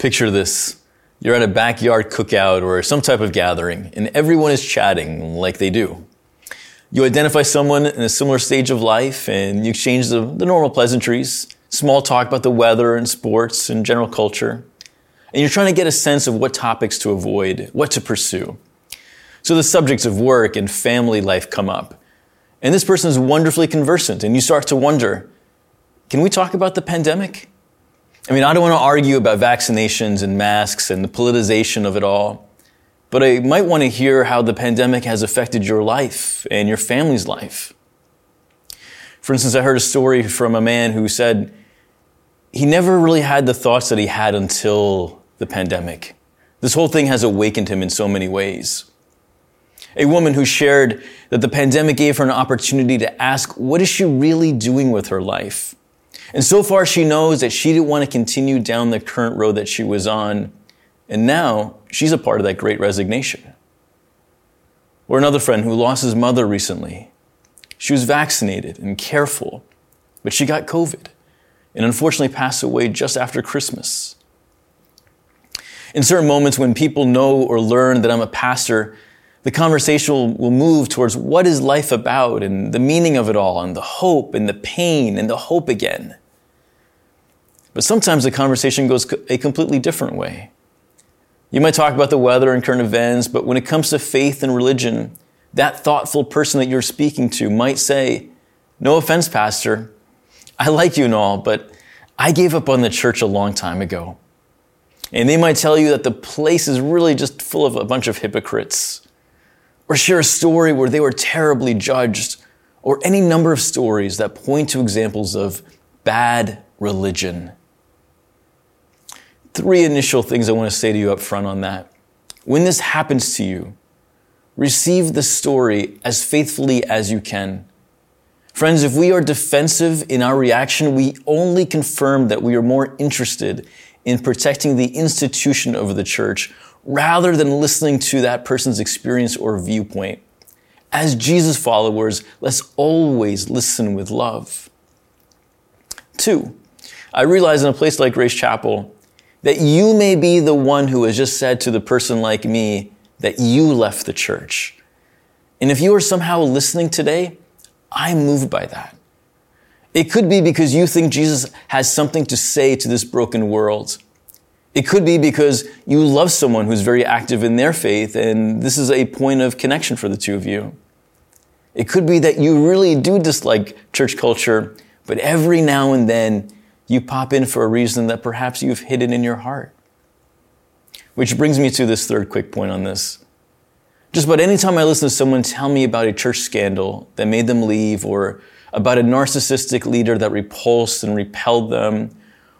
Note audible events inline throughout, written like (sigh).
Picture this. You're at a backyard cookout or some type of gathering, and everyone is chatting like they do. You identify someone in a similar stage of life, and you exchange the, the normal pleasantries, small talk about the weather and sports and general culture. And you're trying to get a sense of what topics to avoid, what to pursue. So the subjects of work and family life come up. And this person is wonderfully conversant, and you start to wonder can we talk about the pandemic? I mean, I don't want to argue about vaccinations and masks and the politicization of it all, but I might want to hear how the pandemic has affected your life and your family's life. For instance, I heard a story from a man who said he never really had the thoughts that he had until the pandemic. This whole thing has awakened him in so many ways. A woman who shared that the pandemic gave her an opportunity to ask, what is she really doing with her life? And so far, she knows that she didn't want to continue down the current road that she was on. And now she's a part of that great resignation. Or another friend who lost his mother recently. She was vaccinated and careful, but she got COVID and unfortunately passed away just after Christmas. In certain moments when people know or learn that I'm a pastor, the conversation will, move towards what is life about and the meaning of it all and the hope and the pain and the hope again. But sometimes the conversation goes a completely different way. You might talk about the weather and current events, but when it comes to faith and religion, that thoughtful person that you're speaking to might say, No offense, Pastor, I like you and all, but I gave up on the church a long time ago. And they might tell you that the place is really just full of a bunch of hypocrites. Or share a story where they were terribly judged, or any number of stories that point to examples of bad religion. Three initial things I want to say to you up front on that. When this happens to you, receive the story as faithfully as you can. Friends, if we are defensive in our reaction, we only confirm that we are more interested in protecting the institution of the church rather than listening to that person's experience or viewpoint. As Jesus followers, let's always listen with love. Two, I realize in a place like Grace Chapel, that you may be the one who has just said to the person like me that you left the church. And if you are somehow listening today, I'm moved by that. It could be because you think Jesus has something to say to this broken world. It could be because you love someone who's very active in their faith and this is a point of connection for the two of you. It could be that you really do dislike church culture, but every now and then you pop in for a reason that perhaps you've hidden in your heart. Which brings me to this third quick point on this. Just about any time I listen to someone tell me about a church scandal that made them leave, or about a narcissistic leader that repulsed and repelled them,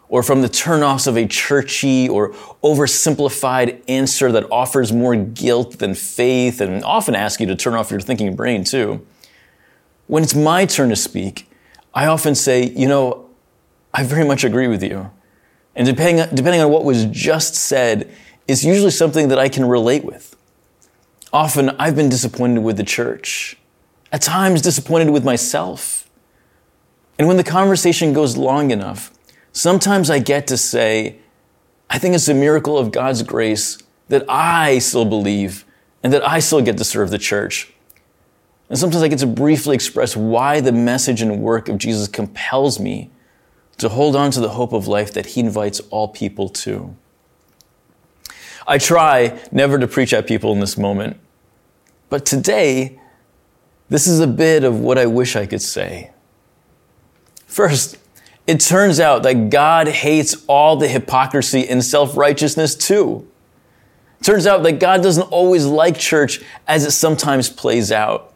or from the turnoffs of a churchy or oversimplified answer that offers more guilt than faith and often ask you to turn off your thinking brain too. When it's my turn to speak, I often say, you know, I very much agree with you. And depending, depending on what was just said, it's usually something that I can relate with. Often I've been disappointed with the church, at times disappointed with myself. And when the conversation goes long enough, sometimes I get to say, I think it's a miracle of God's grace that I still believe and that I still get to serve the church. And sometimes I get to briefly express why the message and work of Jesus compels me to hold on to the hope of life that he invites all people to. I try never to preach at people in this moment, but today, this is a bit of what I wish I could say. First, it turns out that God hates all the hypocrisy and self righteousness too. It turns out that God doesn't always like church as it sometimes plays out.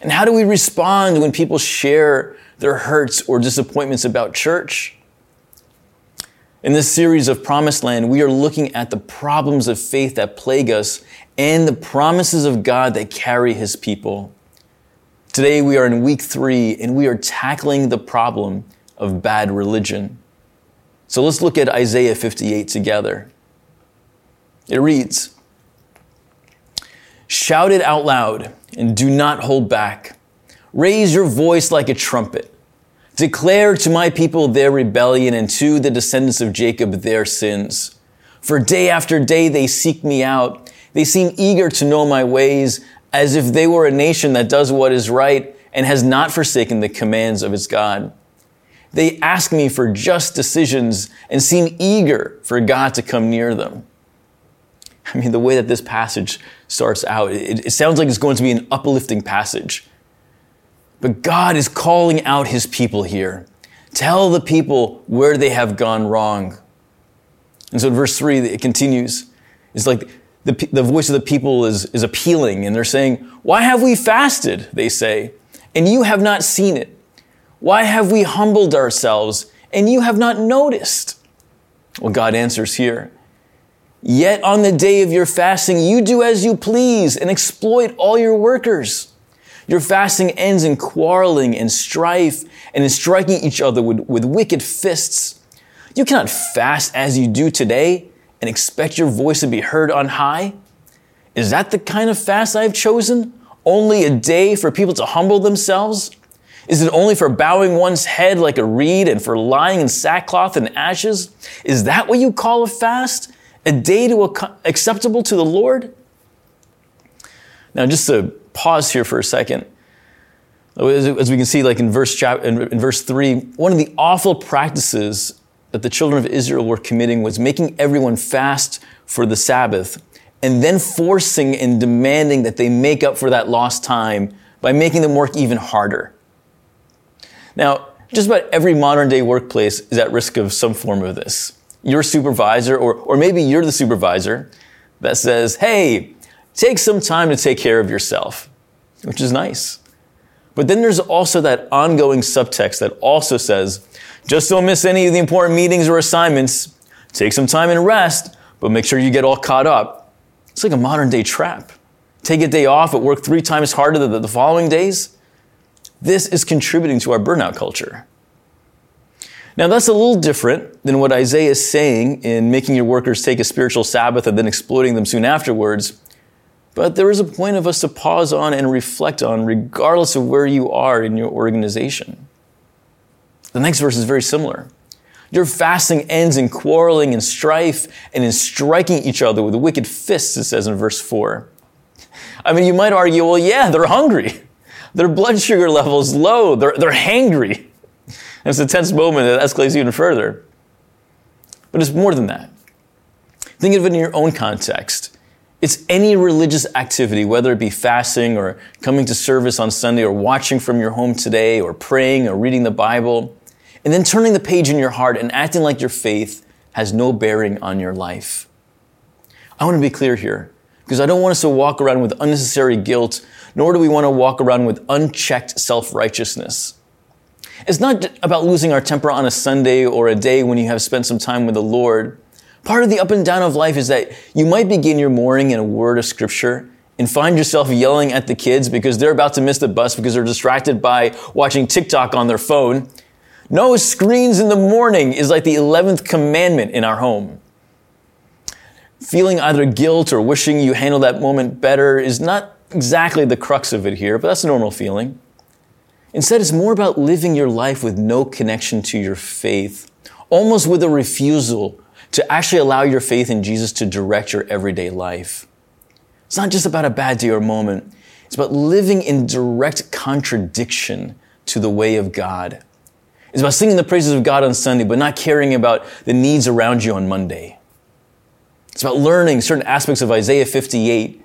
And how do we respond when people share their hurts or disappointments about church. In this series of Promised Land, we are looking at the problems of faith that plague us and the promises of God that carry his people. Today we are in week three and we are tackling the problem of bad religion. So let's look at Isaiah 58 together. It reads, Shout it out loud and do not hold back. Raise your voice like a trumpet. Declare to my people their rebellion and to the descendants of Jacob their sins. For day after day they seek me out. They seem eager to know my ways as if they were a nation that does what is right and has not forsaken the commands of its God. They ask me for just decisions and seem eager for God to come near them. I mean, the way that this passage starts out, it, it sounds like it's going to be an uplifting passage. But God is calling out his people here. Tell the people where they have gone wrong. And so in verse 3, it continues. It's like the, the voice of the people is, is appealing, and they're saying, Why have we fasted? They say, and you have not seen it. Why have we humbled ourselves, and you have not noticed? Well, God answers here. Yet on the day of your fasting, you do as you please and exploit all your workers. Your fasting ends in quarreling and strife and in striking each other with, with wicked fists. You cannot fast as you do today and expect your voice to be heard on high. Is that the kind of fast I've chosen? Only a day for people to humble themselves? Is it only for bowing one's head like a reed and for lying in sackcloth and ashes? Is that what you call a fast? A day to acceptable to the Lord? Now, just to pause here for a second. As we can see, like in verse, in verse 3, one of the awful practices that the children of Israel were committing was making everyone fast for the Sabbath and then forcing and demanding that they make up for that lost time by making them work even harder. Now, just about every modern day workplace is at risk of some form of this. Your supervisor, or, or maybe you're the supervisor, that says, hey, take some time to take care of yourself, which is nice. But then there's also that ongoing subtext that also says, just don't miss any of the important meetings or assignments. Take some time and rest, but make sure you get all caught up. It's like a modern day trap. Take a day off, but work three times harder than the following days. This is contributing to our burnout culture. Now, that's a little different than what Isaiah is saying in making your workers take a spiritual Sabbath and then exploiting them soon afterwards. But there is a point of us to pause on and reflect on, regardless of where you are in your organization. The next verse is very similar. Your fasting ends in quarreling and strife and in striking each other with wicked fists, it says in verse 4. I mean, you might argue, well, yeah, they're hungry. Their blood sugar level is low. They're, they're hangry. And it's a tense moment that escalates even further. But it's more than that. Think of it in your own context. It's any religious activity, whether it be fasting or coming to service on Sunday or watching from your home today or praying or reading the Bible, and then turning the page in your heart and acting like your faith has no bearing on your life. I want to be clear here because I don't want us to walk around with unnecessary guilt, nor do we want to walk around with unchecked self righteousness. It's not about losing our temper on a Sunday or a day when you have spent some time with the Lord. Part of the up and down of life is that you might begin your morning in a word of scripture and find yourself yelling at the kids because they're about to miss the bus because they're distracted by watching TikTok on their phone. No screens in the morning is like the 11th commandment in our home. Feeling either guilt or wishing you handled that moment better is not exactly the crux of it here, but that's a normal feeling. Instead, it's more about living your life with no connection to your faith, almost with a refusal to actually allow your faith in Jesus to direct your everyday life. It's not just about a bad day or moment. It's about living in direct contradiction to the way of God. It's about singing the praises of God on Sunday, but not caring about the needs around you on Monday. It's about learning certain aspects of Isaiah 58,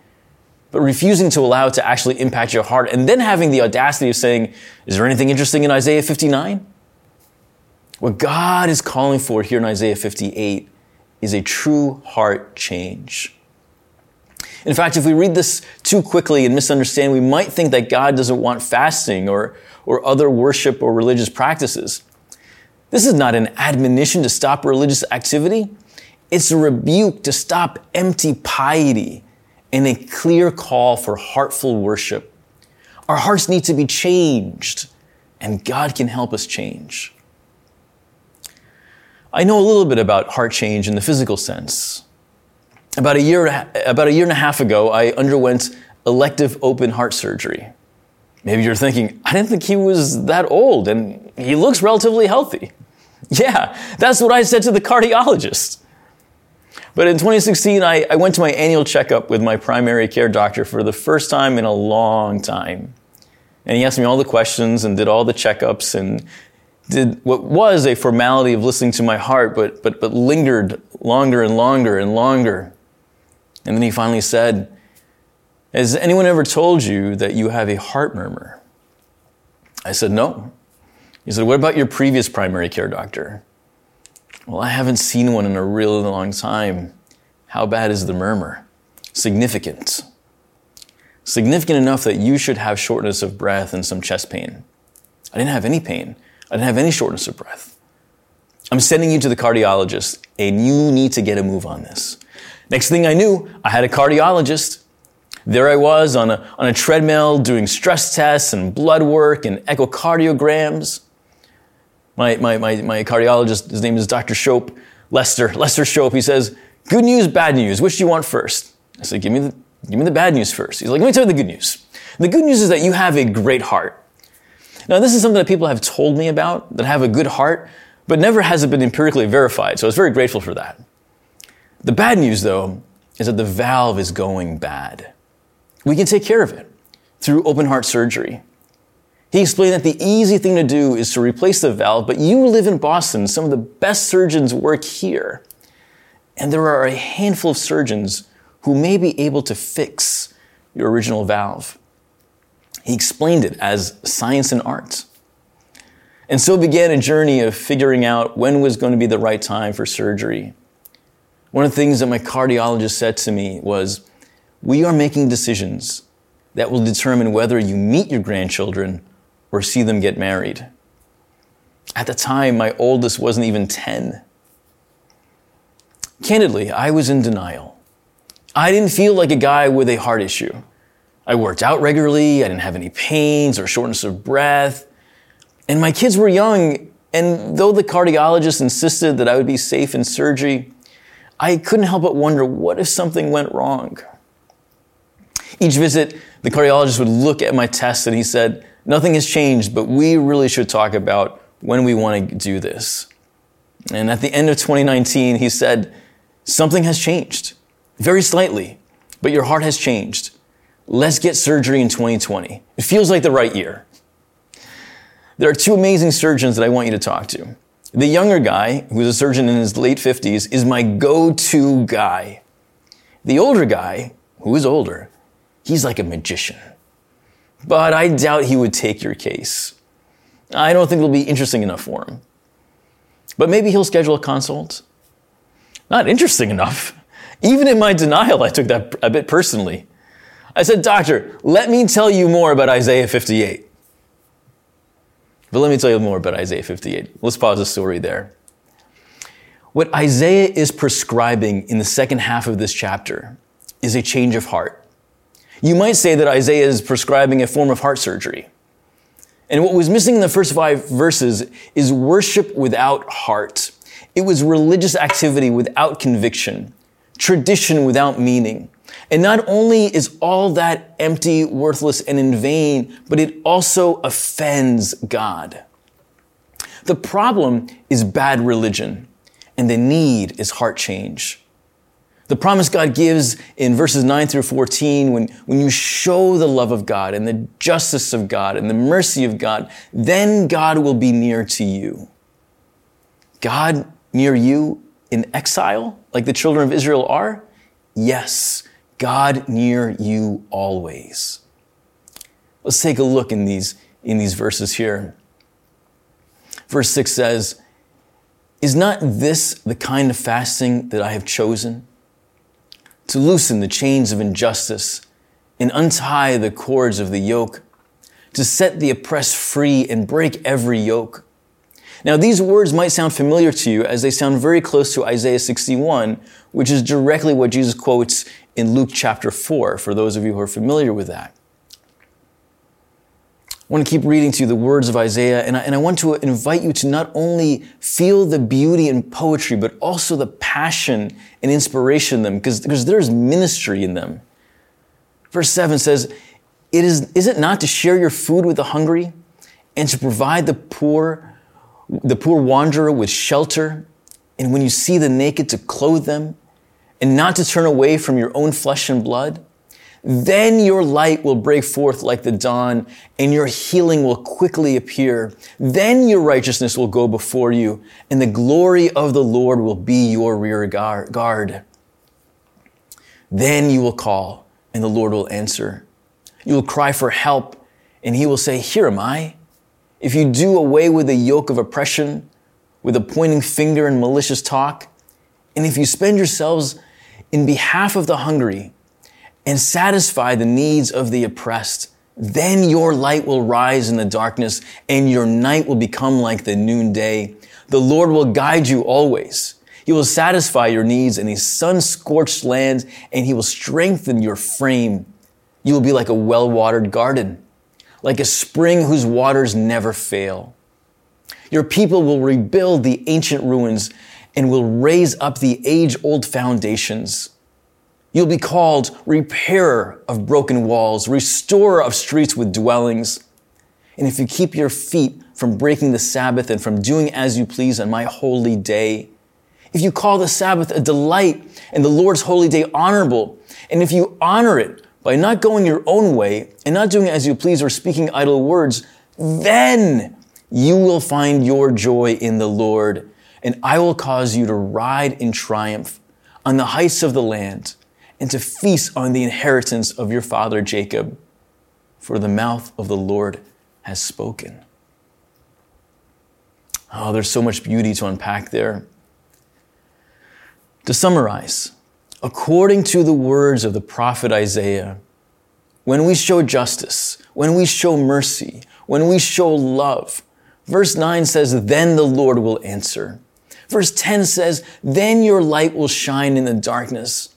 but refusing to allow it to actually impact your heart, and then having the audacity of saying, Is there anything interesting in Isaiah 59? What God is calling for here in Isaiah 58 is a true heart change. In fact, if we read this too quickly and misunderstand, we might think that God doesn't want fasting or, or other worship or religious practices. This is not an admonition to stop religious activity. It's a rebuke to stop empty piety and a clear call for heartful worship. Our hearts need to be changed, and God can help us change. I know a little bit about heart change in the physical sense. About a year, about a year and a half ago, I underwent elective open heart surgery. Maybe you're thinking, I didn't think he was that old and he looks relatively healthy. (laughs) Yeah, that's what I said to the cardiologist. But in 2016, I, I went to my annual checkup with my primary care doctor for the first time in a long time. And he asked me all the questions and did all the checkups and did what was a formality of listening to my heart, but, but, but lingered longer and longer and longer. And then he finally said, Has anyone ever told you that you have a heart murmur? I said, No. He said, What about your previous primary care doctor? Well, I haven't seen one in a really long time. How bad is the murmur? Significant. Significant enough that you should have shortness of breath and some chest pain. I didn't have any pain. I didn't have any shortness of breath. I'm sending you to the cardiologist, and you need to get a move on this. Next thing I knew, I had a cardiologist. There I was on a, on a treadmill doing stress tests and blood work and echocardiograms. My, my, my, my cardiologist, his name is Dr. Shope, Lester, Lester Shope. He says, Good news, bad news. Which do you want first? I said, Give me the, give me the bad news first. He's like, Let me tell you the good news. the good news is that you have a great heart. Now, this is something that people have told me about, that have a good heart, but never has it been empirically verified. So I was very grateful for that. The bad news, though, is that the valve is going bad. We can take care of it through open heart surgery. He explained that the easy thing to do is to replace the valve, but you live in Boston. Some of the best surgeons work here. And there are a handful of surgeons who may be able to fix your original valve. He explained it as science and art. And so began a journey of figuring out when was going to be the right time for surgery. One of the things that my cardiologist said to me was, We are making decisions that will determine whether you meet your grandchildren or see them get married. At the time, my oldest wasn't even 10. Candidly, I was in denial. I didn't feel like a guy with a heart issue. I worked out regularly, I didn't have any pains or shortness of breath. And my kids were young, and though the cardiologist insisted that I would be safe in surgery, I couldn't help but wonder what if something went wrong? Each visit, the cardiologist would look at my tests and he said, Nothing has changed, but we really should talk about when we want to do this. And at the end of 2019, he said, Something has changed, very slightly, but your heart has changed. Let's get surgery in 2020. It feels like the right year. There are two amazing surgeons that I want you to talk to. The younger guy, who's a surgeon in his late 50s, is my go to guy. The older guy, who is older, he's like a magician but I doubt he would take your case. I don't think it'll be interesting enough for him. But maybe he'll schedule a consult. Not interesting enough. (laughs) Even in my denial, I took that a bit personally. I said, Doctor, let me tell you more about Isaiah 58. But let me tell you more about Isaiah 58. Let's pause the story there. What Isaiah is prescribing in the second half of this chapter is a change of heart. You might say that Isaiah is prescribing a form of heart surgery. And what was missing in the first five verses is worship without heart. It was religious activity without conviction, tradition without meaning. And not only is all that empty, worthless, and in vain, but it also offends God. The problem is bad religion, and the need is heart change. The promise God gives in verses 9 through 14, when, when you show the love of God and the justice of God and the mercy of God, then God will be near to you. God near you in exile, like the children of Israel are? Yes, God near you always. Let's take a look in these, in these verses here. Verse 6 says, Is not this the kind of fasting that I have chosen? to loosen the chains of injustice and untie the cords of the yoke, to set the oppressed free and break every yoke. Now, these words might sound familiar to you as they sound very close to Isaiah 61, which is directly what Jesus quotes in Luke chapter 4, for those of you who are familiar with that. I want to keep reading to you the words of Isaiah, and I, and I want to invite you to not only feel the beauty and poetry, but also the passion and inspiration in them, because, because there's ministry in them. Verse 7 says, it is, is it not to share your food with the hungry and to provide the poor, the poor wanderer with shelter? And when you see the naked, to clothe them and not to turn away from your own flesh and blood? Then your light will break forth like the dawn and your healing will quickly appear. Then your righteousness will go before you and the glory of the Lord will be your rear guard. Then you will call and the Lord will answer. You will cry for help and he will say, here am I. If you do away with the yoke of oppression, with a pointing finger and malicious talk, and if you spend yourselves in behalf of the hungry, and satisfy the needs of the oppressed. Then your light will rise in the darkness and your night will become like the noonday. The Lord will guide you always. He will satisfy your needs in a sun scorched land and he will strengthen your frame. You will be like a well watered garden, like a spring whose waters never fail. Your people will rebuild the ancient ruins and will raise up the age old foundations. You'll be called repairer of broken walls, restorer of streets with dwellings. And if you keep your feet from breaking the Sabbath and from doing as you please on my holy day, if you call the Sabbath a delight and the Lord's holy day honorable, and if you honor it by not going your own way and not doing as you please or speaking idle words, then you will find your joy in the Lord, and I will cause you to ride in triumph on the heights of the land and to feast on the inheritance of your father Jacob, for the mouth of the Lord has spoken. Oh, there's so much beauty to unpack there. To summarize, according to the words of the prophet Isaiah, when we show justice, when we show mercy, when we show love, verse 9 says, then the Lord will answer. Verse 10 says, then your light will shine in the darkness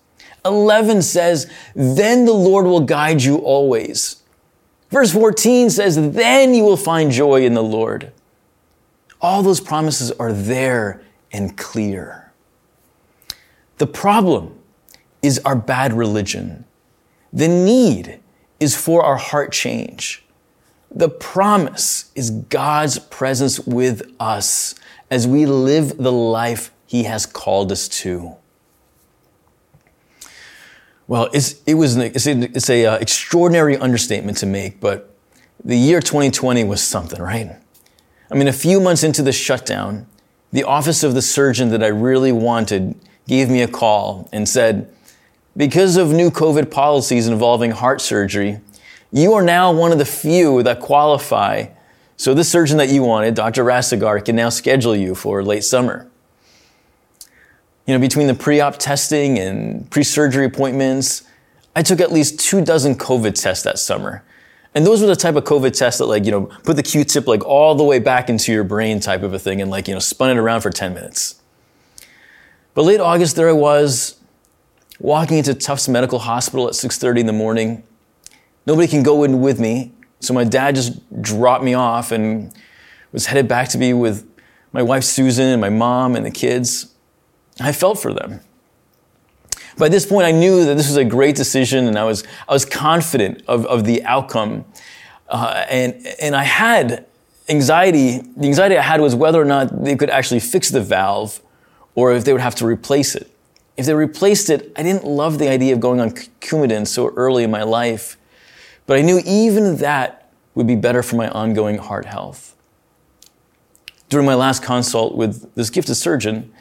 11 says, then the Lord will guide you always. Verse 14 says, then you will find joy in the Lord. All those promises are there and clear. The problem is our bad religion. The need is for our heart change. The promise is God's presence with us as we live the life He has called us to. Well, it's, it was an, it's a, it's a uh, extraordinary understatement to make, but the year 2020 was something, right? I mean, a few months into the shutdown, the office of the surgeon that I really wanted gave me a call and said, because of new COVID policies involving heart surgery, you are now one of the few that qualify. So the surgeon that you wanted, Dr. Rastegar, can now schedule you for late summer you know, between the pre-op testing and pre-surgery appointments, I took at least two dozen COVID tests that summer. And those were the type of COVID tests that like, you know, put the Q-tip like all the way back into your brain type of a thing and like, you know, spun it around for 10 minutes. But late August, there I was walking into Tufts Medical Hospital at 6.30 in the morning. Nobody can go in with me. So my dad just dropped me off and was headed back to be with my wife Susan and my mom and the kids. I felt for them. By this point, I knew that this was a great decision and I was, I was confident of, of the outcome. Uh, and, and I had anxiety. The anxiety I had was whether or not they could actually fix the valve or if they would have to replace it. If they replaced it, I didn't love the idea of going on Coumadin so early in my life. But I knew even that would be better for my ongoing heart health. During my last consult with this gifted surgeon,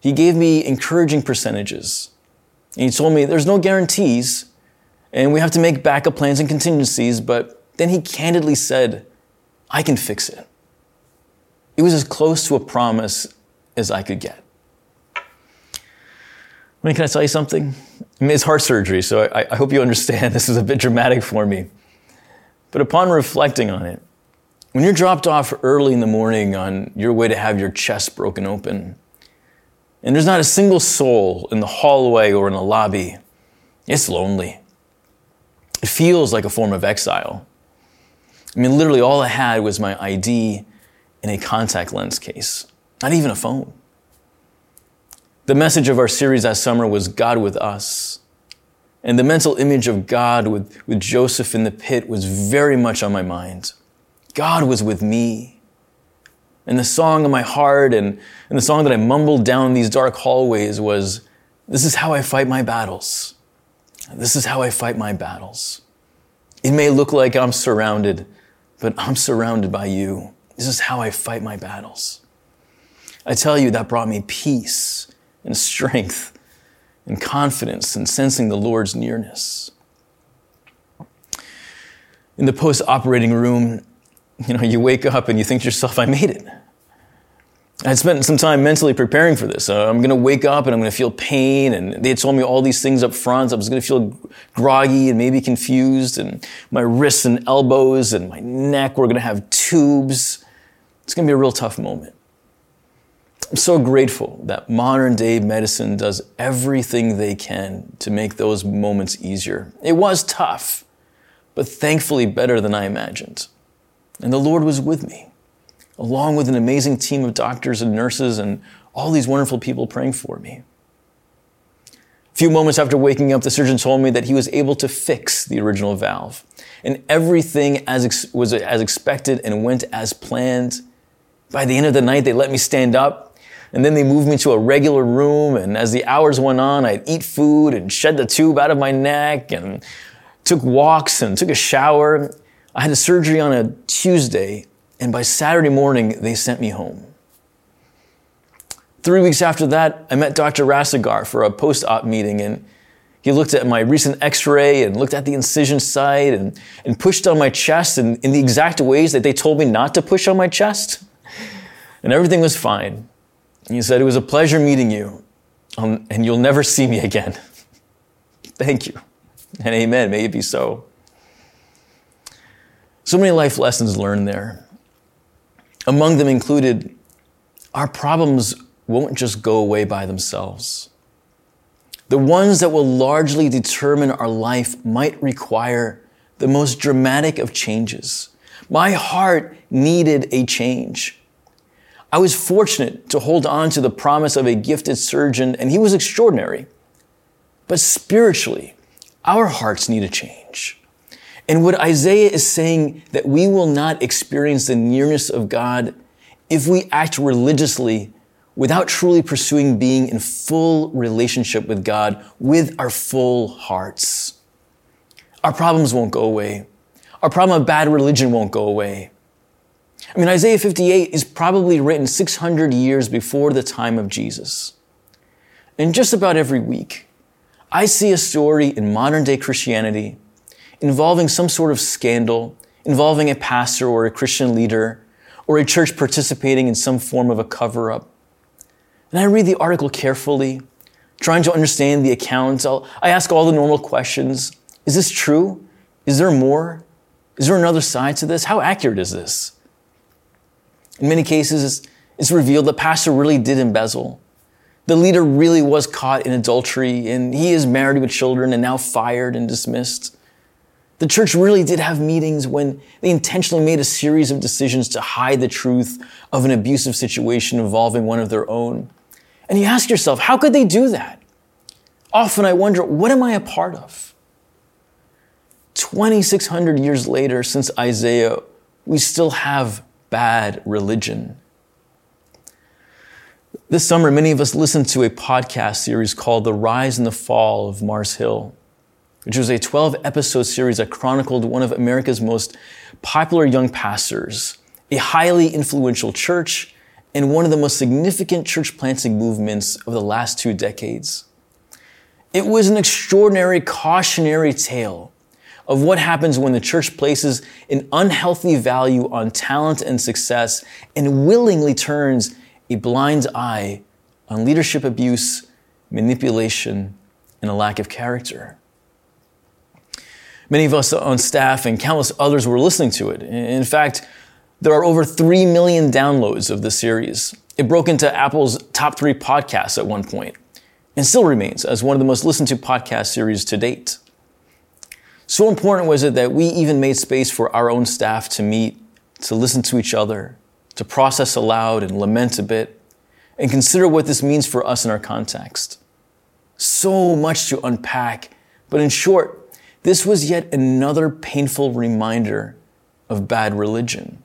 he gave me encouraging percentages. And he told me there's no guarantees and we have to make backup plans and contingencies, but then he candidly said, I can fix it. It was as close to a promise as I could get. I mean, can I tell you something? I mean, it's heart surgery, so I, I hope you understand (laughs) this is a bit dramatic for me. But upon reflecting on it, when you're dropped off early in the morning on your way to have your chest broken open, and there's not a single soul in the hallway or in the lobby. It's lonely. It feels like a form of exile. I mean, literally, all I had was my ID and a contact lens case, not even a phone. The message of our series that summer was God with us. And the mental image of God with, with Joseph in the pit was very much on my mind. God was with me. And the song in my heart and, and the song that I mumbled down these dark hallways was, This is how I fight my battles. This is how I fight my battles. It may look like I'm surrounded, but I'm surrounded by you. This is how I fight my battles. I tell you, that brought me peace and strength and confidence and sensing the Lord's nearness. In the post operating room, you know, you wake up and you think to yourself, I made it. I spent some time mentally preparing for this. Uh, I'm going to wake up and I'm going to feel pain. And they had told me all these things up front. I was going to feel groggy and maybe confused. And my wrists and elbows and my neck were going to have tubes. It's going to be a real tough moment. I'm so grateful that modern day medicine does everything they can to make those moments easier. It was tough, but thankfully better than I imagined. And the Lord was with me, along with an amazing team of doctors and nurses and all these wonderful people praying for me. A few moments after waking up, the surgeon told me that he was able to fix the original valve. And everything as ex- was as expected and went as planned. By the end of the night, they let me stand up. And then they moved me to a regular room. And as the hours went on, I'd eat food and shed the tube out of my neck and took walks and took a shower. I had a surgery on a Tuesday, and by Saturday morning, they sent me home. Three weeks after that, I met Dr. Rastegar for a post op meeting, and he looked at my recent x ray and looked at the incision site and, and pushed on my chest in, in the exact ways that they told me not to push on my chest. And everything was fine. He said, It was a pleasure meeting you, um, and you'll never see me again. (laughs) Thank you. And amen. May it be so. So many life lessons learned there. Among them included our problems won't just go away by themselves. The ones that will largely determine our life might require the most dramatic of changes. My heart needed a change. I was fortunate to hold on to the promise of a gifted surgeon, and he was extraordinary. But spiritually, our hearts need a change. And what Isaiah is saying that we will not experience the nearness of God if we act religiously without truly pursuing being in full relationship with God with our full hearts. Our problems won't go away. Our problem of bad religion won't go away. I mean, Isaiah 58 is probably written 600 years before the time of Jesus. And just about every week, I see a story in modern day Christianity involving some sort of scandal, involving a pastor or a Christian leader, or a church participating in some form of a cover up. And I read the article carefully, trying to understand the account. I'll, I ask all the normal questions. Is this true? Is there more? Is there another side to this? How accurate is this? In many cases, it's revealed the pastor really did embezzle. The leader really was caught in adultery and he is married with children and now fired and dismissed. The church really did have meetings when they intentionally made a series of decisions to hide the truth of an abusive situation involving one of their own. And you ask yourself, how could they do that? Often I wonder, what am I a part of? 2,600 years later, since Isaiah, we still have bad religion. This summer, many of us listened to a podcast series called The Rise and the Fall of Mars Hill which was a 12 episode series that chronicled one of America's most popular young pastors, a highly influential church, and one of the most significant church planting movements of the last two decades. It was an extraordinary cautionary tale of what happens when the church places an unhealthy value on talent and success and willingly turns a blind eye on leadership abuse, manipulation, and a lack of character. Many of us on staff and countless others were listening to it. In fact, there are over 3 million downloads of the series. It broke into Apple's top three podcasts at one point and still remains as one of the most listened to podcast series to date. So important was it that we even made space for our own staff to meet, to listen to each other, to process aloud and lament a bit, and consider what this means for us in our context. So much to unpack But in short, this was yet another painful reminder of bad religion.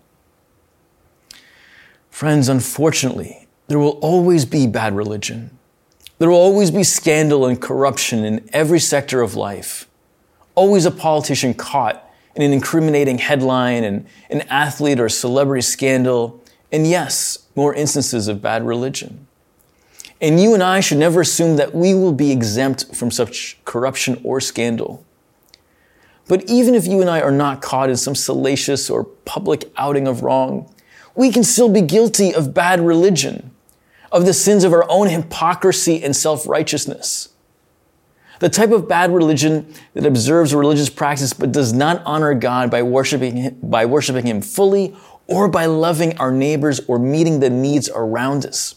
Friends, unfortunately, there will always be bad religion. There will always be scandal and corruption in every sector of life. Always a politician caught in an incriminating headline and an athlete or celebrity scandal. And yes, more instances of bad religion. And you and I should never assume that we will be exempt from such corruption or scandal. But even if you and I are not caught in some salacious or public outing of wrong, we can still be guilty of bad religion, of the sins of our own hypocrisy and self righteousness. The type of bad religion that observes a religious practice but does not honor God by worshiping him, by worshiping him fully or by loving our neighbors or meeting the needs around us.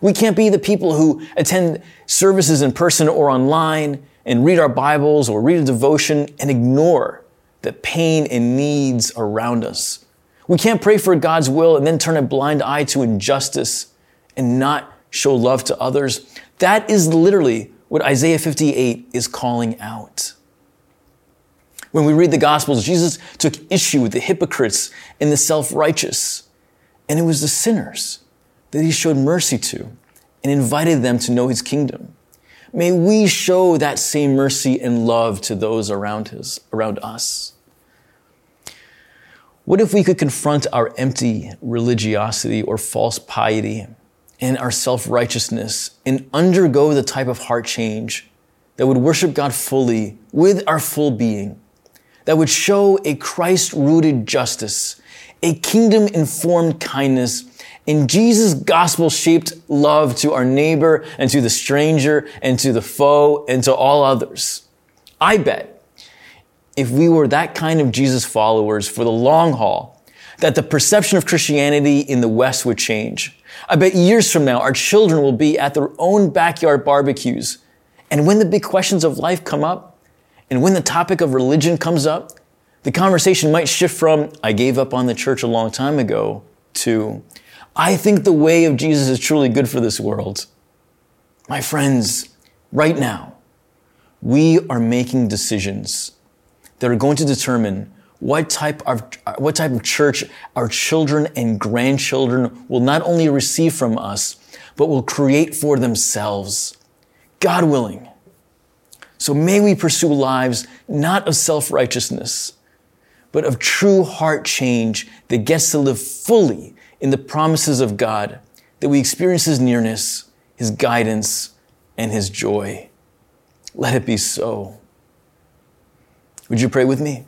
We can't be the people who attend services in person or online and read our Bibles or read a devotion and ignore the pain and needs around us. We can't pray for God's will and then turn a blind eye to injustice and not show love to others. That is literally what Isaiah 58 is calling out. When we read the Gospels, Jesus took issue with the hypocrites and the self righteous, and it was the sinners that he showed mercy to and invited them to know his kingdom. May we show that same mercy and love to those around, his, around us. What if we could confront our empty religiosity or false piety and our self righteousness and undergo the type of heart change that would worship God fully with our full being, that would show a Christ rooted justice, a kingdom informed kindness, and Jesus' gospel shaped love to our neighbor and to the stranger and to the foe and to all others. I bet if we were that kind of Jesus followers for the long haul, that the perception of Christianity in the West would change. I bet years from now, our children will be at their own backyard barbecues. And when the big questions of life come up, and when the topic of religion comes up, the conversation might shift from, I gave up on the church a long time ago, to, I think the way of Jesus is truly good for this world. My friends, right now, we are making decisions that are going to determine what type of, what type of church our children and grandchildren will not only receive from us, but will create for themselves. God willing. So may we pursue lives not of self-righteousness, but of true heart change that gets to live fully in the promises of God, that we experience His nearness, His guidance, and His joy. Let it be so. Would you pray with me?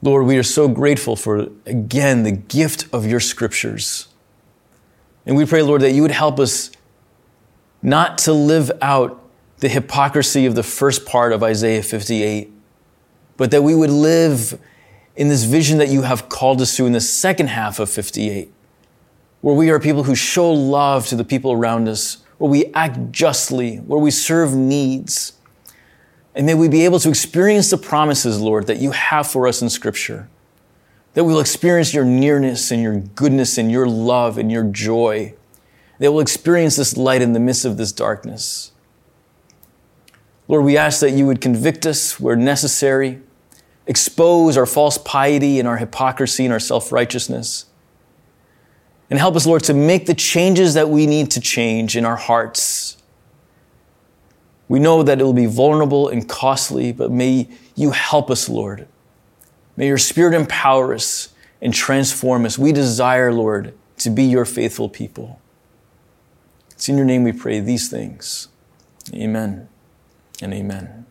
Lord, we are so grateful for, again, the gift of your scriptures. And we pray, Lord, that you would help us not to live out the hypocrisy of the first part of Isaiah 58, but that we would live in this vision that you have called us to in the second half of 58, where we are people who show love to the people around us, where we act justly, where we serve needs. And may we be able to experience the promises, Lord, that you have for us in Scripture. That we'll experience your nearness and your goodness and your love and your joy. That we'll experience this light in the midst of this darkness. Lord, we ask that you would convict us where necessary expose our false piety and our hypocrisy and our self righteousness. And help us, Lord, to make the changes that we need to change in our hearts. We know that it will be vulnerable and costly, but may you help us, Lord. May your Spirit empower us and transform us. We desire, Lord, to be your faithful people. It's in your name we pray these things. Amen and amen.